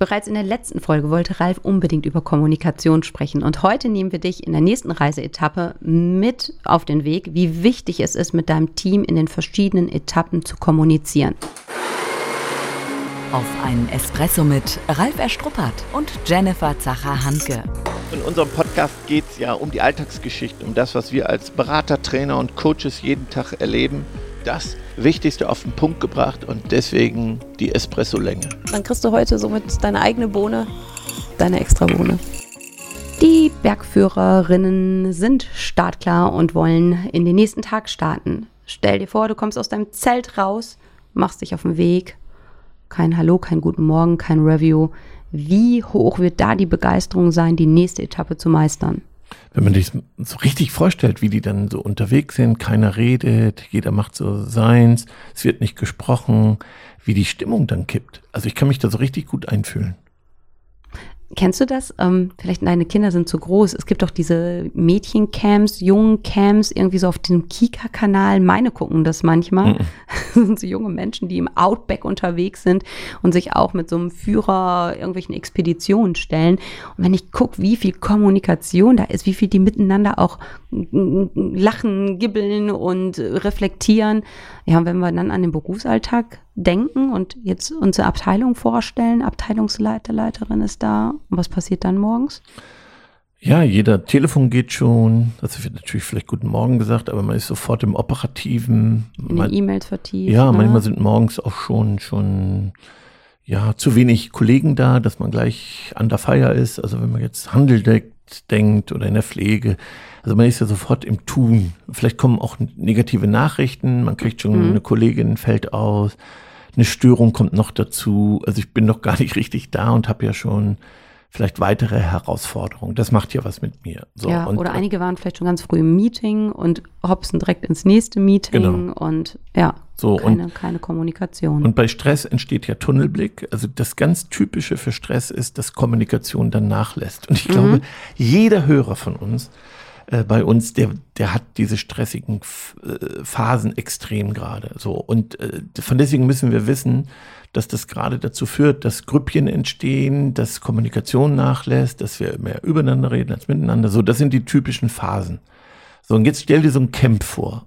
Bereits in der letzten Folge wollte Ralf unbedingt über Kommunikation sprechen und heute nehmen wir dich in der nächsten Reiseetappe mit auf den Weg, wie wichtig es ist, mit deinem Team in den verschiedenen Etappen zu kommunizieren. Auf einen Espresso mit Ralf Erstruppert und Jennifer Zacher-Hanke. In unserem Podcast geht es ja um die Alltagsgeschichten, um das, was wir als Berater, Trainer und Coaches jeden Tag erleben. Das Wichtigste auf den Punkt gebracht und deswegen die Espresso-Länge. Dann kriegst du heute somit deine eigene Bohne, deine extra Bohne. Die Bergführerinnen sind startklar und wollen in den nächsten Tag starten. Stell dir vor, du kommst aus deinem Zelt raus, machst dich auf den Weg. Kein Hallo, kein Guten Morgen, kein Review. Wie hoch wird da die Begeisterung sein, die nächste Etappe zu meistern? Wenn man sich so richtig vorstellt, wie die dann so unterwegs sind, keiner redet, jeder macht so seins, es wird nicht gesprochen, wie die Stimmung dann kippt. Also ich kann mich da so richtig gut einfühlen. Kennst du das? Ähm, vielleicht deine Kinder sind zu groß. Es gibt doch diese Mädchencamps, Jungencamps, irgendwie so auf dem Kika-Kanal. Meine gucken das manchmal. Mhm. Das sind so junge Menschen, die im Outback unterwegs sind und sich auch mit so einem Führer irgendwelchen Expeditionen stellen. Und wenn ich gucke, wie viel Kommunikation da ist, wie viel die miteinander auch lachen, gibbeln und reflektieren. Ja, und wenn wir dann an den Berufsalltag denken und jetzt unsere Abteilung vorstellen, Abteilungsleiter, Leiterin ist da. Und was passiert dann morgens? Ja, jeder Telefon geht schon. Das wird natürlich vielleicht guten Morgen gesagt, aber man ist sofort im Operativen. In den E-Mails vertieft. Ja, ne? manchmal sind morgens auch schon, schon, ja, zu wenig Kollegen da, dass man gleich an der Feier ist. Also wenn man jetzt Handel deckt, denkt oder in der Pflege. Also man ist ja sofort im Tun. Vielleicht kommen auch negative Nachrichten. Man kriegt schon mhm. eine Kollegin fällt aus eine Störung kommt noch dazu. Also ich bin noch gar nicht richtig da und habe ja schon vielleicht weitere Herausforderungen. Das macht ja was mit mir. So, ja, und, oder einige waren vielleicht schon ganz früh im Meeting und hopsen direkt ins nächste Meeting genau. und ja, so, keine, und, keine Kommunikation. Und bei Stress entsteht ja Tunnelblick. Also das ganz Typische für Stress ist, dass Kommunikation dann nachlässt. Und ich mhm. glaube, jeder Hörer von uns äh, bei uns, der, der hat diese stressigen äh, Phasen extrem gerade. So. Und äh, von deswegen müssen wir wissen, dass das gerade dazu führt, dass Grüppchen entstehen, dass Kommunikation nachlässt, dass wir mehr übereinander reden als miteinander. So, das sind die typischen Phasen. So, und jetzt stell dir so ein Camp vor.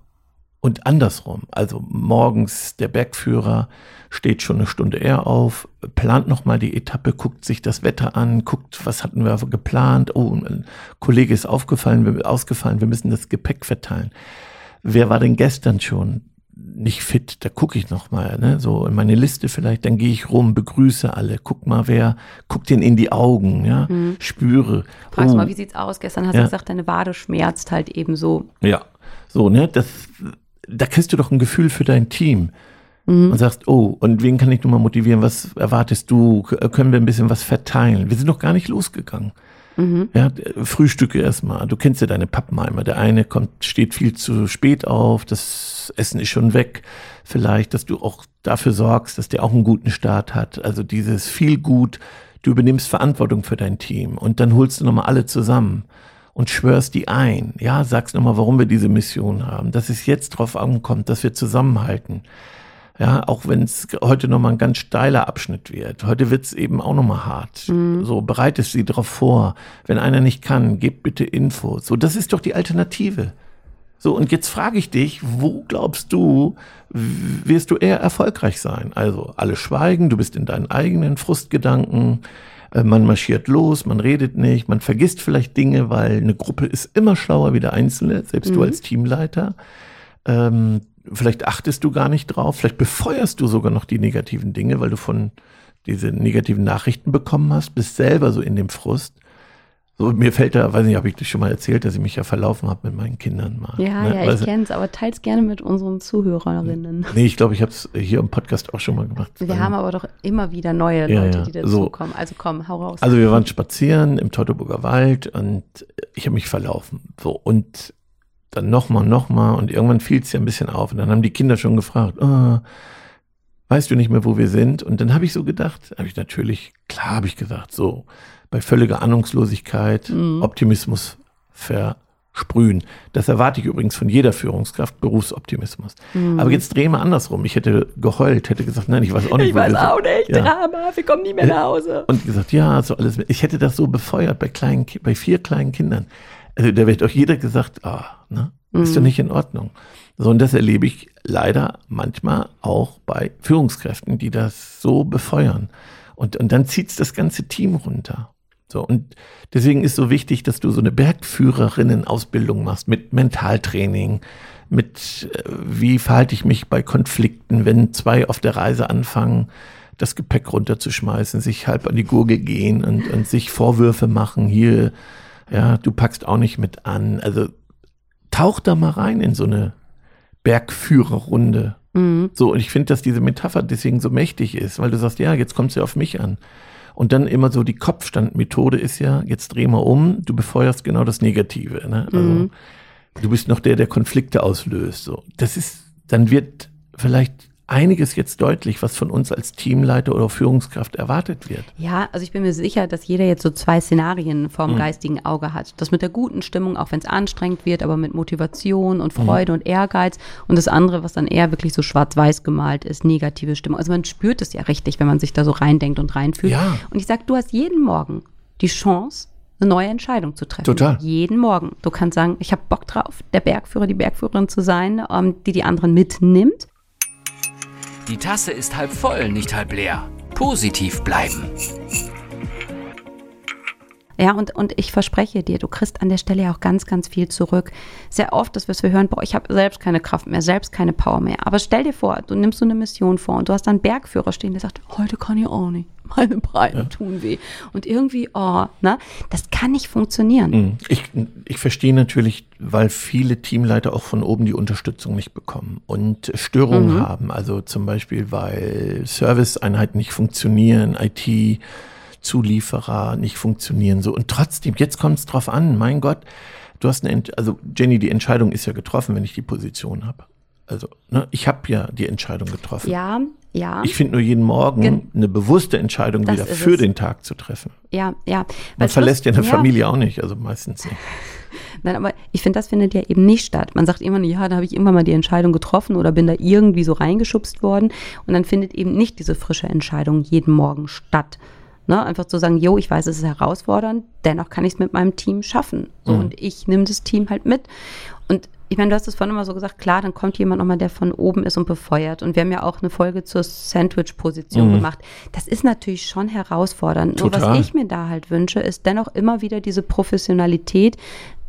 Und andersrum, also morgens der Bergführer steht schon eine Stunde eher auf, plant nochmal die Etappe, guckt sich das Wetter an, guckt, was hatten wir geplant, oh, ein Kollege ist aufgefallen, ausgefallen, wir müssen das Gepäck verteilen. Wer war denn gestern schon nicht fit? Da gucke ich nochmal, ne? so in meine Liste vielleicht, dann gehe ich rum, begrüße alle, guck mal wer, guck den in die Augen, ja, mhm. spüre. Fragst oh, mal, wie sieht's aus? Gestern hast ja. du gesagt, deine Wade schmerzt halt eben so. Ja, so, ne, das da kriegst du doch ein Gefühl für dein Team. Mhm. Und sagst, oh, und wen kann ich nun mal motivieren? Was erwartest du? Können wir ein bisschen was verteilen? Wir sind noch gar nicht losgegangen. Mhm. Ja, Frühstücke erstmal. Du kennst ja deine Pappenheimer. Der eine kommt, steht viel zu spät auf, das Essen ist schon weg. Vielleicht, dass du auch dafür sorgst, dass der auch einen guten Start hat. Also dieses viel gut, du übernimmst Verantwortung für dein Team und dann holst du nochmal alle zusammen und schwörst die ein. Ja, sagst nochmal, warum wir diese Mission haben, dass es jetzt drauf ankommt, dass wir zusammenhalten. Ja, auch wenn es heute nochmal ein ganz steiler Abschnitt wird. Heute wird es eben auch nochmal hart. Mhm. So, bereitest sie darauf vor. Wenn einer nicht kann, gib bitte Info. So, das ist doch die Alternative. So, und jetzt frage ich dich, wo glaubst du, wirst du eher erfolgreich sein? Also, alle schweigen, du bist in deinen eigenen Frustgedanken, man marschiert los, man redet nicht, man vergisst vielleicht Dinge, weil eine Gruppe ist immer schlauer wie der Einzelne, selbst mhm. du als Teamleiter. Ähm, vielleicht achtest du gar nicht drauf, vielleicht befeuerst du sogar noch die negativen Dinge, weil du von diese negativen Nachrichten bekommen hast, bist selber so in dem Frust. So, mir fällt da, weiß nicht, habe ich dir schon mal erzählt, dass ich mich ja verlaufen habe mit meinen Kindern mal. Ja, ne? ja, ich kenne es, aber teils gerne mit unseren Zuhörerinnen. Nee, ich glaube, ich habe es hier im Podcast auch schon mal gemacht. Wir haben aber doch immer wieder neue ja, Leute, die dazukommen. So. Also komm, hau raus. Also wir waren spazieren im Teutoburger Wald und ich habe mich verlaufen. So, und dann nochmal, nochmal und irgendwann fiel es ja ein bisschen auf. Und dann haben die Kinder schon gefragt, oh, weißt du nicht mehr, wo wir sind? Und dann habe ich so gedacht, habe ich natürlich, klar habe ich gesagt, so, bei völliger Ahnungslosigkeit, mhm. Optimismus ver, sprühen. Das erwarte ich übrigens von jeder Führungskraft, Berufsoptimismus. Mhm. Aber jetzt drehen wir andersrum. Ich hätte geheult, hätte gesagt, nein, ich weiß auch nicht. Ich weiß auch nicht, ja. Drama, wir kommen nie mehr nach Hause. Und gesagt, ja, so alles. Ich hätte das so befeuert bei kleinen, bei vier kleinen Kindern. Also da wird auch jeder gesagt, ah, ne, ist mhm. doch nicht in Ordnung. So, und das erlebe ich leider manchmal auch bei Führungskräften, die das so befeuern. Und, und dann zieht's das ganze Team runter. So, und deswegen ist so wichtig, dass du so eine Bergführerinnen-Ausbildung machst mit Mentaltraining, mit äh, wie verhalte ich mich bei Konflikten, wenn zwei auf der Reise anfangen, das Gepäck runterzuschmeißen, sich halb an die Gurgel gehen und, und sich Vorwürfe machen, hier, ja, du packst auch nicht mit an. Also tauch da mal rein in so eine Bergführerrunde. Mhm. So, und ich finde, dass diese Metapher deswegen so mächtig ist, weil du sagst, ja, jetzt kommt sie auf mich an. Und dann immer so die Kopfstandmethode ist ja, jetzt dreh mal um, du befeuerst genau das Negative. Ne? Also mhm. du bist noch der, der Konflikte auslöst. So. Das ist, dann wird vielleicht einiges jetzt deutlich, was von uns als Teamleiter oder Führungskraft erwartet wird. Ja, also ich bin mir sicher, dass jeder jetzt so zwei Szenarien vorm mhm. geistigen Auge hat. Das mit der guten Stimmung, auch wenn es anstrengend wird, aber mit Motivation und mhm. Freude mhm. und Ehrgeiz. Und das andere, was dann eher wirklich so schwarz-weiß gemalt ist, negative Stimmung. Also man spürt es ja richtig, wenn man sich da so reindenkt und reinfühlt. Ja. Und ich sag, du hast jeden Morgen die Chance, eine neue Entscheidung zu treffen. Total. Jeden Morgen. Du kannst sagen, ich habe Bock drauf, der Bergführer, die Bergführerin zu sein, ähm, die die anderen mitnimmt. Die Tasse ist halb voll, nicht halb leer. Positiv bleiben. Ja, und, und ich verspreche dir, du kriegst an der Stelle ja auch ganz, ganz viel zurück. Sehr oft, dass wir hören, boah, ich habe selbst keine Kraft mehr, selbst keine Power mehr. Aber stell dir vor, du nimmst so eine Mission vor und du hast dann einen Bergführer stehen, der sagt, heute kann ich auch nicht meine Beine ja. tun weh. Und irgendwie, oh, ne, das kann nicht funktionieren. Mhm. Ich, ich verstehe natürlich, weil viele Teamleiter auch von oben die Unterstützung nicht bekommen und Störungen mhm. haben. Also zum Beispiel, weil Serviceeinheiten nicht funktionieren, IT, Zulieferer nicht funktionieren, so. Und trotzdem, jetzt kommt es drauf an, mein Gott, du hast eine, also Jenny, die Entscheidung ist ja getroffen, wenn ich die Position habe. Also, ne, ich habe ja die Entscheidung getroffen. Ja, ja. Ich finde nur jeden Morgen Gen eine bewusste Entscheidung das wieder für es. den Tag zu treffen. Ja, ja. Man verlässt ja eine ja. Familie auch nicht, also meistens nicht. Nein, aber ich finde, das findet ja eben nicht statt. Man sagt immer, ja, da habe ich irgendwann mal die Entscheidung getroffen oder bin da irgendwie so reingeschubst worden. Und dann findet eben nicht diese frische Entscheidung jeden Morgen statt. Ne? Einfach zu sagen, jo, ich weiß, es ist herausfordernd, dennoch kann ich es mit meinem Team schaffen. So, mhm. Und ich nehme das Team halt mit. Und ich meine, du hast es vorhin immer so gesagt, klar, dann kommt jemand nochmal, der von oben ist und befeuert. Und wir haben ja auch eine Folge zur Sandwich-Position mhm. gemacht. Das ist natürlich schon herausfordernd. Total. Nur was ich mir da halt wünsche, ist dennoch immer wieder diese Professionalität,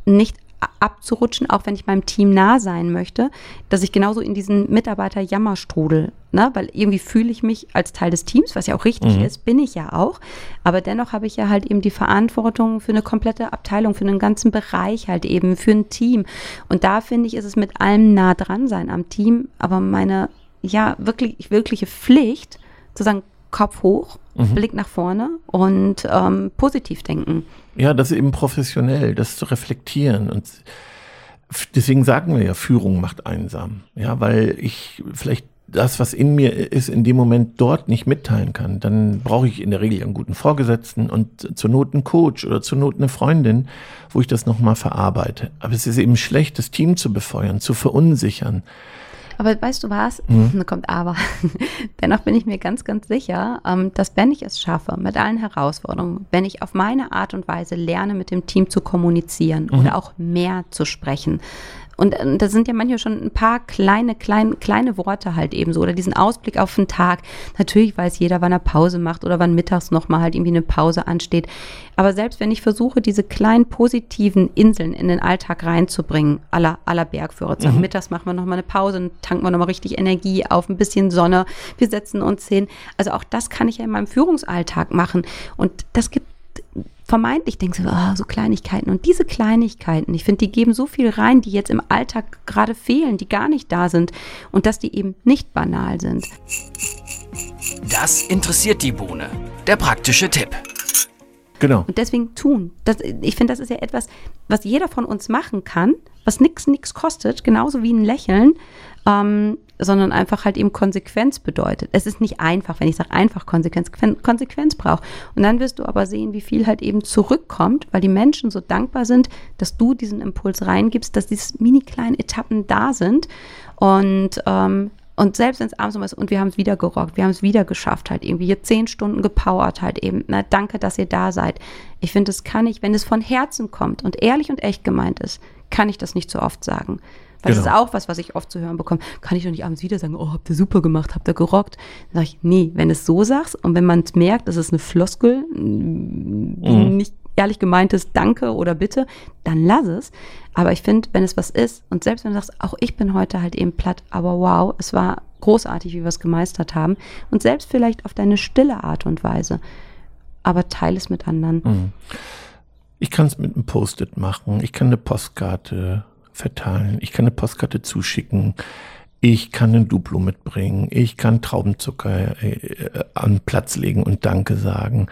nicht abzurutschen, auch wenn ich meinem Team nah sein möchte, dass ich genauso in diesen Mitarbeiter-Jammerstrudel, ne, weil irgendwie fühle ich mich als Teil des Teams, was ja auch richtig mhm. ist, bin ich ja auch, aber dennoch habe ich ja halt eben die Verantwortung für eine komplette Abteilung, für einen ganzen Bereich halt eben, für ein Team. Und da finde ich, ist es mit allem nah dran sein am Team, aber meine, ja, wirklich, wirkliche Pflicht, zu sagen, Kopf hoch, mhm. Blick nach vorne und ähm, positiv denken. Ja, das ist eben professionell, das zu reflektieren und deswegen sagen wir ja, Führung macht einsam. Ja, weil ich vielleicht das, was in mir ist, in dem Moment dort nicht mitteilen kann, dann brauche ich in der Regel einen guten Vorgesetzten und zur Not einen Coach oder zur Not eine Freundin, wo ich das nochmal verarbeite. Aber es ist eben schlecht, das Team zu befeuern, zu verunsichern. Aber weißt du was? Mhm. Da kommt aber. Dennoch bin ich mir ganz, ganz sicher, ähm, dass wenn ich es schaffe, mit allen Herausforderungen, wenn ich auf meine Art und Weise lerne, mit dem Team zu kommunizieren mhm. oder auch mehr zu sprechen, und äh, da sind ja manchmal schon ein paar kleine, kleine, kleine Worte halt eben so oder diesen Ausblick auf den Tag. Natürlich weiß jeder, wann er Pause macht oder wann mittags nochmal halt irgendwie eine Pause ansteht. Aber selbst wenn ich versuche, diese kleinen positiven Inseln in den Alltag reinzubringen, aller, aller Bergführer, mhm. mittags machen wir nochmal eine Pause, dann tanken wir nochmal richtig Energie auf, ein bisschen Sonne, wir setzen uns hin. Also auch das kann ich ja in meinem Führungsalltag machen. Und das gibt vermeintlich denkst du, oh, so Kleinigkeiten. Und diese Kleinigkeiten, ich finde, die geben so viel rein, die jetzt im Alltag gerade fehlen, die gar nicht da sind. Und dass die eben nicht banal sind. Das interessiert die Bohne. Der praktische Tipp. Genau. Und deswegen tun. Das, ich finde, das ist ja etwas, was jeder von uns machen kann, was nichts, nichts kostet, genauso wie ein Lächeln, ähm, sondern einfach halt eben Konsequenz bedeutet. Es ist nicht einfach, wenn ich sage einfach Konsequenz, Konsequenz braucht. Und dann wirst du aber sehen, wie viel halt eben zurückkommt, weil die Menschen so dankbar sind, dass du diesen Impuls reingibst, dass diese mini kleinen Etappen da sind. Und ähm, und selbst wenn es abends um ist und wir haben es wieder gerockt, wir haben es wieder geschafft, halt irgendwie hier zehn Stunden gepowert, halt eben. Na, danke, dass ihr da seid. Ich finde, das kann ich, wenn es von Herzen kommt und ehrlich und echt gemeint ist, kann ich das nicht so oft sagen. Weil genau. das ist auch was, was ich oft zu hören bekomme. Kann ich doch nicht abends wieder sagen, oh, habt ihr super gemacht, habt ihr gerockt. Dann sage ich, nee, wenn es so sagst und wenn man es merkt, das ist eine Floskel, mhm. nicht ehrlich gemeintes Danke oder Bitte, dann lass es. Aber ich finde, wenn es was ist und selbst wenn du sagst, auch ich bin heute halt eben platt, aber wow, es war großartig, wie wir es gemeistert haben und selbst vielleicht auf deine stille Art und Weise, aber teile es mit anderen. Mhm. Ich kann es mit einem Post-it machen, ich kann eine Postkarte verteilen, ich kann eine Postkarte zuschicken, ich kann ein Duplo mitbringen, ich kann Traubenzucker äh, an Platz legen und Danke sagen.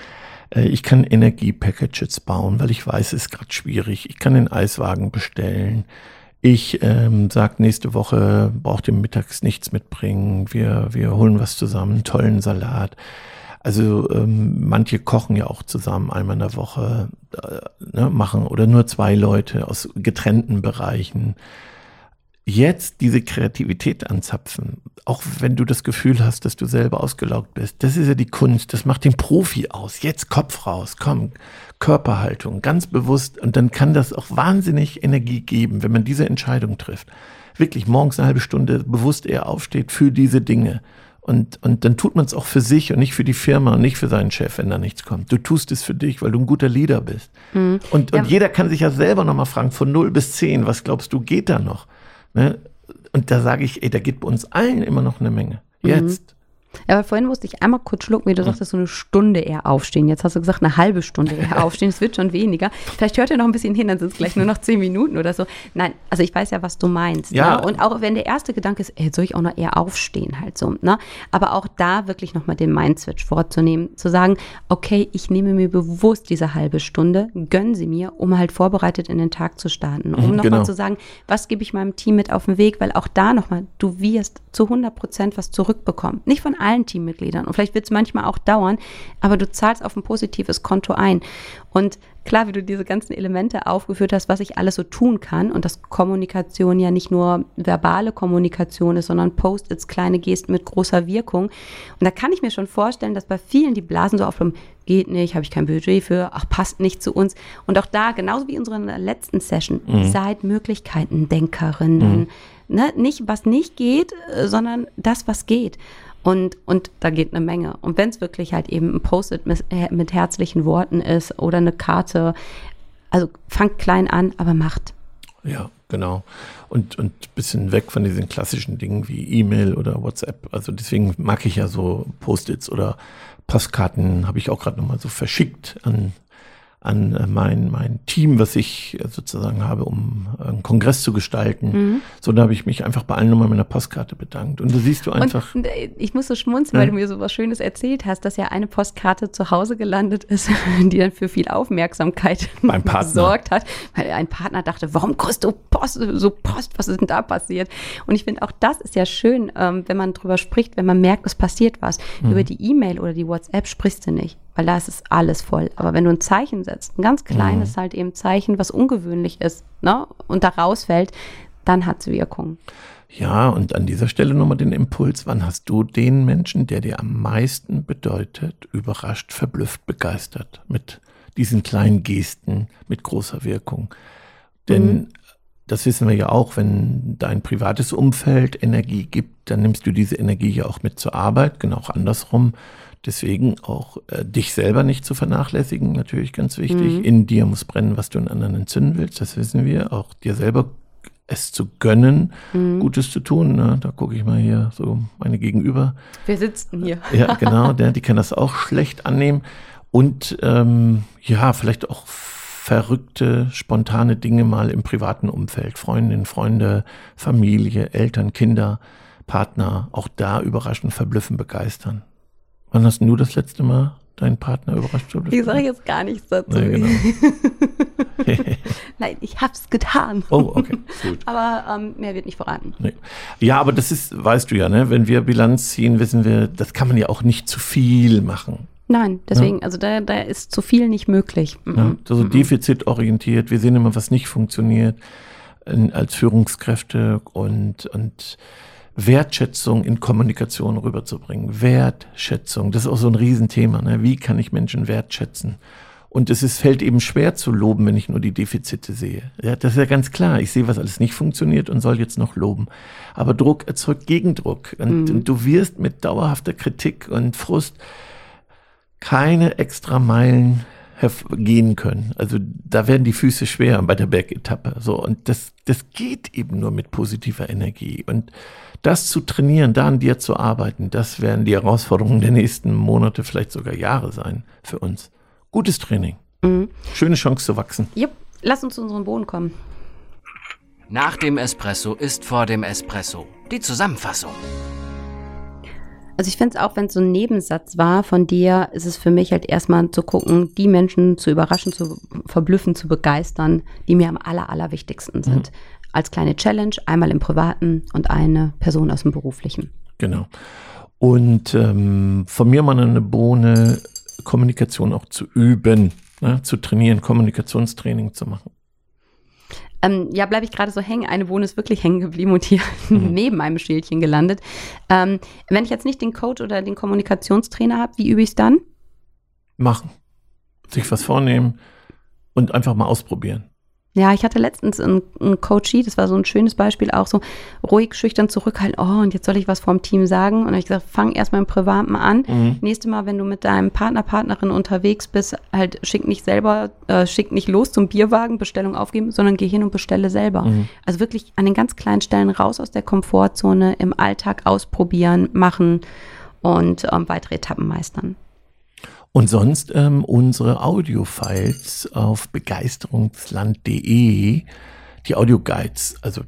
Äh, ich kann Energiepackages bauen, weil ich weiß, es ist gerade schwierig. Ich kann den Eiswagen bestellen. Ich ähm, sag nächste Woche braucht ihr mittags nichts mitbringen. Wir wir holen was zusammen, tollen Salat. Also ähm, manche kochen ja auch zusammen einmal in der Woche, äh, ne, machen oder nur zwei Leute aus getrennten Bereichen jetzt diese Kreativität anzapfen, auch wenn du das Gefühl hast, dass du selber ausgelaugt bist, das ist ja die Kunst, das macht den Profi aus. Jetzt Kopf raus, komm, Körperhaltung, ganz bewusst. Und dann kann das auch wahnsinnig Energie geben, wenn man diese Entscheidung trifft. Wirklich morgens eine halbe Stunde bewusst eher aufsteht für diese Dinge. Und, und dann tut man es auch für sich und nicht für die Firma und nicht für seinen Chef, wenn da nichts kommt. Du tust es für dich, weil du ein guter Leader bist. Mhm. Und, ja. und jeder kann sich ja selber nochmal fragen, von 0 bis 10, was glaubst du, geht da noch? Ne? Und da sage ich, ey, da geht bei uns allen immer noch eine Menge. Jetzt. Ja, aber vorhin musste ich einmal kurz schlucken, wie du sagtest, so eine Stunde eher aufstehen. Jetzt hast du gesagt, eine halbe Stunde eher aufstehen. Es wird schon weniger. Vielleicht hört ihr noch ein bisschen hin, dann sind es gleich nur noch zehn Minuten oder so. Nein, also ich weiß ja, was du meinst. Ja. Ne? Und auch wenn der erste Gedanke ist, ey, soll ich auch noch eher aufstehen halt so. Ne? Aber auch da wirklich nochmal den Mind-Switch vorzunehmen, zu sagen, okay, ich nehme mir bewusst diese halbe Stunde, gönn sie mir, um halt vorbereitet in den Tag zu starten. Um mhm, nochmal genau. zu sagen, was gebe ich meinem Team mit auf den Weg, weil auch da nochmal, du wirst zu 100 Prozent was zurückbekommen. Nicht von allen Teammitgliedern. Und vielleicht wird es manchmal auch dauern, aber du zahlst auf ein positives Konto ein. Und klar, wie du diese ganzen Elemente aufgeführt hast, was ich alles so tun kann und dass Kommunikation ja nicht nur verbale Kommunikation ist, sondern Post-its, kleine Gesten mit großer Wirkung. Und da kann ich mir schon vorstellen, dass bei vielen die Blasen so aufkommen, geht nicht, habe ich kein Budget für, ach, passt nicht zu uns. Und auch da, genauso wie in unserer letzten Session, mhm. seid Möglichkeiten, Denkerinnen. Mhm. Ne? Nicht, was nicht geht, sondern das, was geht. Und, und da geht eine Menge. Und wenn es wirklich halt eben ein Post-it mit, äh, mit herzlichen Worten ist oder eine Karte, also fangt klein an, aber macht. Ja, genau. Und, und bisschen weg von diesen klassischen Dingen wie E-Mail oder WhatsApp. Also deswegen mag ich ja so Post-its oder Postkarten, habe ich auch gerade nochmal so verschickt an an äh, mein, mein Team, was ich äh, sozusagen habe, um einen Kongress zu gestalten. Mhm. So, da habe ich mich einfach bei allen nochmal mit einer Postkarte bedankt. Und da siehst du einfach. Und äh, ich muss so schmunzeln, ja. weil du mir so was Schönes erzählt hast, dass ja eine Postkarte zu Hause gelandet ist, die dann für viel Aufmerksamkeit gesorgt hat. Weil ein Partner dachte, warum kriegst du Post, so Post, was ist denn da passiert? Und ich finde auch das ist ja schön, ähm, wenn man drüber spricht, wenn man merkt, es passiert was. Mhm. Über die E-Mail oder die WhatsApp sprichst du nicht weil da ist es alles voll. Aber wenn du ein Zeichen setzt, ein ganz kleines mhm. halt eben Zeichen, was ungewöhnlich ist, ne, und da rausfällt, dann hat es Wirkung. Ja, und an dieser Stelle nochmal den Impuls, wann hast du den Menschen, der dir am meisten bedeutet, überrascht, verblüfft, begeistert mit diesen kleinen Gesten mit großer Wirkung? Denn mhm. das wissen wir ja auch, wenn dein privates Umfeld Energie gibt, dann nimmst du diese Energie ja auch mit zur Arbeit, genau andersrum. Deswegen auch äh, dich selber nicht zu vernachlässigen, natürlich ganz wichtig. Mhm. In dir muss brennen, was du in anderen entzünden willst, das wissen wir. Auch dir selber es zu gönnen, mhm. Gutes zu tun. Ne? Da gucke ich mal hier so meine Gegenüber. Wir sitzen hier. Ja, genau, der, die kann das auch schlecht annehmen. Und ähm, ja, vielleicht auch verrückte, spontane Dinge mal im privaten Umfeld. Freundinnen, Freunde, Familie, Eltern, Kinder, Partner, auch da überraschen, verblüffen, begeistern. Wann hast du das letzte Mal deinen Partner überrascht? Ich sage jetzt gar nichts dazu. Nee, genau. Nein, ich hab's getan. Oh, okay, gut. Aber ähm, mehr wird nicht verraten. Nee. Ja, aber das ist, weißt du ja, ne? wenn wir Bilanz ziehen, wissen wir, das kann man ja auch nicht zu viel machen. Nein, deswegen, ja. also da, da ist zu viel nicht möglich. Mhm. Ja, so mhm. defizitorientiert, wir sehen immer, was nicht funktioniert als Führungskräfte und, und Wertschätzung in Kommunikation rüberzubringen. Wertschätzung, das ist auch so ein Riesenthema. Ne? Wie kann ich Menschen wertschätzen? Und es ist, fällt eben schwer zu loben, wenn ich nur die Defizite sehe. Ja, das ist ja ganz klar. Ich sehe, was alles nicht funktioniert und soll jetzt noch loben. Aber Druck erzeugt Gegendruck. Und, mhm. und du wirst mit dauerhafter Kritik und Frust keine extra Meilen gehen können. Also da werden die Füße schwer bei der Bergetappe. So und das das geht eben nur mit positiver Energie und das zu trainieren, da an dir zu arbeiten, das werden die Herausforderungen der nächsten Monate, vielleicht sogar Jahre sein für uns. Gutes Training. Mhm. Schöne Chance zu wachsen. Jupp, lass uns zu unserem Boden kommen. Nach dem Espresso ist vor dem Espresso die Zusammenfassung. Also ich finde es auch, wenn es so ein Nebensatz war von dir, ist es für mich halt erstmal zu gucken, die Menschen zu überraschen, zu verblüffen, zu begeistern, die mir am aller, allerwichtigsten sind. Mhm. Als kleine Challenge, einmal im Privaten und eine Person aus dem Beruflichen. Genau. Und ähm, von mir mal eine Bohne, Kommunikation auch zu üben, ne, zu trainieren, Kommunikationstraining zu machen. Ähm, ja, bleibe ich gerade so hängen. Eine Wohne ist wirklich hängen geblieben und hier mhm. neben einem Schälchen gelandet. Ähm, wenn ich jetzt nicht den Coach oder den Kommunikationstrainer habe, wie übe ich es dann? Machen. Sich was vornehmen und einfach mal ausprobieren. Ja, ich hatte letztens einen, einen Coachie, das war so ein schönes Beispiel, auch so ruhig, schüchtern zurückhalten. Oh, und jetzt soll ich was vom Team sagen. Und dann habe ich gesagt, fang erstmal im Privaten an. Mhm. Nächste Mal, wenn du mit deinem Partner, Partnerin unterwegs bist, halt schick nicht selber, äh, schick nicht los zum Bierwagen, Bestellung aufgeben, sondern geh hin und bestelle selber. Mhm. Also wirklich an den ganz kleinen Stellen raus aus der Komfortzone, im Alltag ausprobieren, machen und ähm, weitere Etappen meistern. Und sonst ähm, unsere Audio-Files auf begeisterungsland.de, die Audio-Guides. Also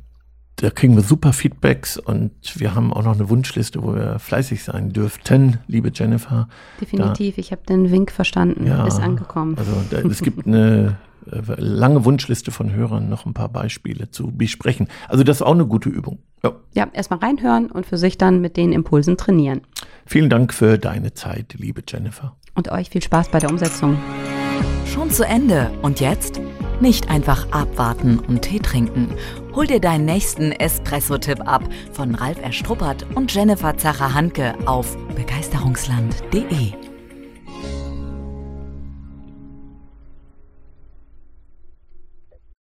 da kriegen wir super Feedbacks und wir haben auch noch eine Wunschliste, wo wir fleißig sein dürften, liebe Jennifer. Definitiv, da, ich habe den Wink verstanden, ja, ist angekommen. Also da, es gibt eine äh, lange Wunschliste von Hörern, noch ein paar Beispiele zu besprechen. Also das ist auch eine gute Übung. Ja, ja erstmal reinhören und für sich dann mit den Impulsen trainieren. Vielen Dank für deine Zeit, liebe Jennifer. Und euch viel Spaß bei der Umsetzung. Schon zu Ende. Und jetzt? Nicht einfach abwarten und Tee trinken. Hol dir deinen nächsten Espresso-Tipp ab von Ralf Erstruppert und Jennifer Zacher-Hanke auf begeisterungsland.de.